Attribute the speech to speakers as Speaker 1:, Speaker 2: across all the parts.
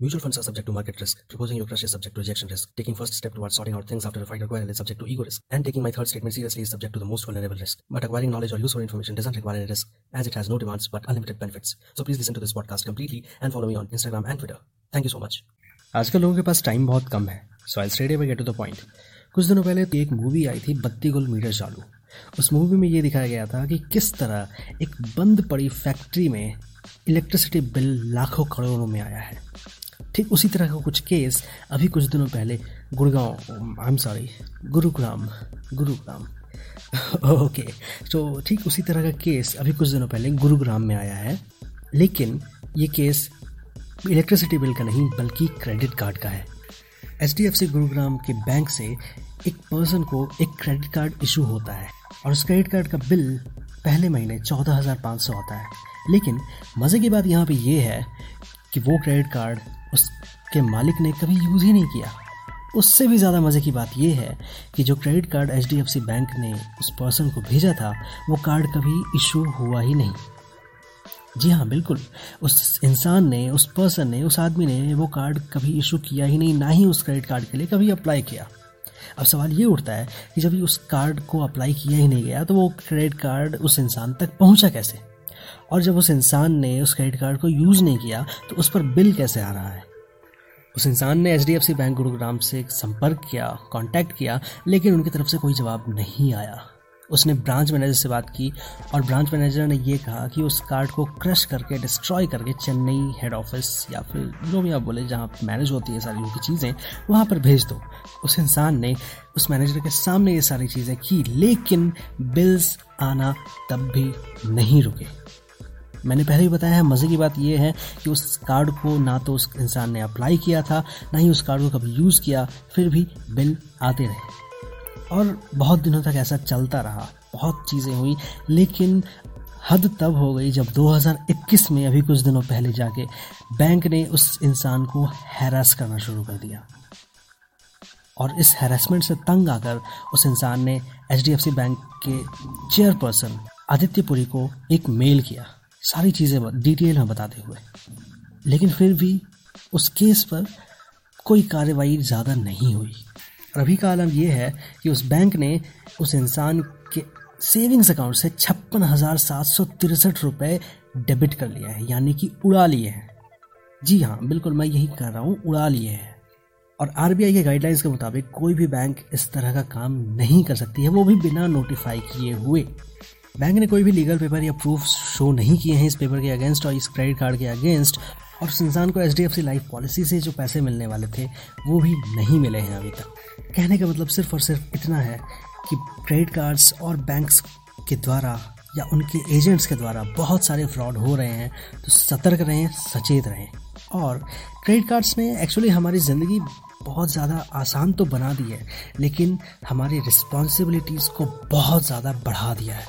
Speaker 1: Mutual funds are subject to market risk. Proposing your crush is subject to rejection risk. Taking first step towards sorting out things after a fight or quarrel is subject to ego risk. And taking my third statement seriously is subject to the most vulnerable risk. But acquiring knowledge or useful information doesn't require any risk, as it has no demands but unlimited benefits. So please listen to this podcast completely and follow me on Instagram and Twitter. Thank you so much.
Speaker 2: आजकल लोगों के पास time बहुत कम है so I straight get to the point कुछ दिनों पहले एक मूवी आई थी बत्ती गुल मीटर चालू उस मूवी में ये दिखाया गया था कि किस तरह एक बंद पड़ी फैक्ट्री में इलेक्ट्रिसिटी बिल लाखों करोड़ों में आया है ठीक उसी तरह का कुछ केस अभी कुछ दिनों पहले Gurgaon I am sorry Gurugram Gurugram. Okay तो ठीक उसी तरह का केस अभी कुछ दिनों पहले गुरुग्राम में आया है, लेकिन ये केस इलेक्ट्रिसिटी बिल का नहीं, बल्कि क्रेडिट कार्ड का है। H D F C Gurugram के बैंक से एक पर्सन को एक क्रेडिट कार्ड इशू होता है, और उस क्रेडिट कार्ड का बिल पहले महीने चौदह हज़ार पाँच सौ आता है। लेकिन मज़े की बात यहाँ पे ये है कि वो क्रेडिट कार्ड उसके मालिक ने कभी यूज़ ही नहीं किया। उससे भी ज़्यादा मज़े की बात यह है कि जो क्रेडिट कार्ड एचडीएफसी बैंक ने उस पर्सन को भेजा था, वो कार्ड कभी इशू हुआ ही नहीं। जी हाँ बिल्कुल। उस इंसान ने, उस पर्सन ने, उस आदमी ने वो कार्ड कभी इशू किया ही नहीं, ना ही उस क्रेडिट कार्ड के लिए कभी अप्लाई किया। अब सवाल ये उठता है कि जब उस कार्ड को अप्लाई किया ही नहीं गया तो वो क्रेडिट कार्ड उस इंसान तक पहुँचा कैसे? और जब उस इंसान ने उस क्रेडिट कार्ड को यूज़ नहीं किया तो उस पर बिल कैसे आ रहा है? उस इंसान ने एच बैंक गुरुग्राम से संपर्क किया कॉन्टैक्ट किया, लेकिन उनकी तरफ़ से कोई जवाब नहीं आया। उसने ब्रांच मैनेजर से बात की और ब्रांच मैनेजर ने ये कहा कि उस कार्ड को क्रश करके डिस्ट्रॉय करके चेन्नई हेड ऑफ़िस या फिर जो भी आप बोले, जहाँ मैनेज होती है सारी उनकी चीज़ें, वहाँ पर भेज दो। उस इंसान ने उस मैनेजर के सामने ये सारी चीज़ें की, लेकिन बिल्स आना तब भी नहीं रुके। मैंने पहले ही बताया है, मज़े की बात यह है कि उस कार्ड को ना तो उस इंसान ने अप्लाई किया था, ना ही उस कार्ड को कभी यूज़ किया, फिर भी बिल आते रहे। और बहुत दिनों तक ऐसा चलता रहा, बहुत चीज़ें हुई, लेकिन हद तब हो गई जब 2021 में अभी कुछ दिनों पहले जाके बैंक ने उस इंसान को हैरास करना शुरू कर दिया। और इस हैरेसमेंट से तंग आकर उस इंसान ने एचडीएफसी बैंक के चेयरपर्सन आदित्यपुरी को एक मेल किया। सारी चीज़ें डिटेल में बताते हुए। लेकिन फिर भी उस केस पर कोई कार्रवाई ज़्यादा नहीं हुई। और अभी का आलम यह है कि उस बैंक ने उस इंसान के सेविंग्स अकाउंट से छप्पन हज़ार सात सौ तिरसठ रुपये डेबिट कर लिया है, यानी कि उड़ा लिए हैं। जी हाँ बिल्कुल मैं यही कर रहा हूँ, उड़ा लिए हैं। और आरबीआई के गाइडलाइंस के मुताबिक कोई भी बैंक इस तरह का काम नहीं कर सकती है, वो भी बिना नोटिफाई किए हुए। बैंक ने कोई भी लीगल पेपर या प्रूफ शो नहीं किए हैं इस पेपर के अगेंस्ट और इस क्रेडिट कार्ड के अगेंस्ट और उस इंसान को H D F C life policy से जो पैसे मिलने वाले थे, वो भी नहीं मिले हैं अभी तक। कहने का मतलब सिर्फ़ और सिर्फ़ इतना है कि क्रेडिट कार्ड्स और बैंक्स के द्वारा या उनके एजेंट्स के द्वारा बहुत सारे फ्रॉड हो रहे हैं तो सतर्क रहें, सचेत रहें। और क्रेडिट कार्ड्स ने एक्चुअली हमारी ज़िंदगी बहुत ज़्यादा आसान तो बना दी है, लेकिन हमारी रिस्पॉन्सिबिलिटीज़ को बहुत ज़्यादा बढ़ा दिया है।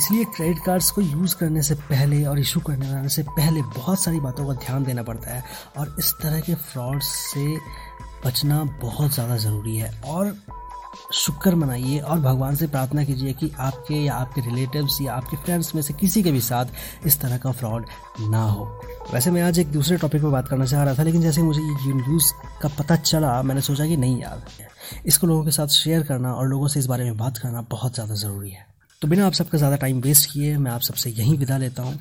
Speaker 2: इसलिए क्रेडिट कार्ड्स को यूज़ करने से पहले और इशू करने से पहले बहुत सारी बातों का ध्यान देना पड़ता है और इस तरह के फ्रॉड से बचना बहुत ज़्यादा ज़रूरी है। और शुक्र मनाइए और भगवान से प्रार्थना कीजिए कि आपके या आपके रिलेटिव्स या आपके फ्रेंड्स में से किसी के भी साथ इस तरह का फ्रॉड ना हो। वैसे मैं आज एक दूसरे टॉपिक पर बात करना चाह रहा था, लेकिन जैसे मुझे ये न्यूज़ का पता चला, मैंने सोचा कि नहीं यार, इसको लोगों के साथ शेयर करना और लोगों से इस बारे में बात करना बहुत ज़्यादा ज़रूरी है। तो बिना आप सबका ज़्यादा टाइम वेस्ट किए, मैं आप सबसे यहीं विदा लेता हूँ।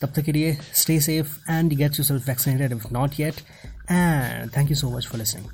Speaker 2: तब तक के लिए stay safe and get yourself vaccinated if not yet and thank you so much for listening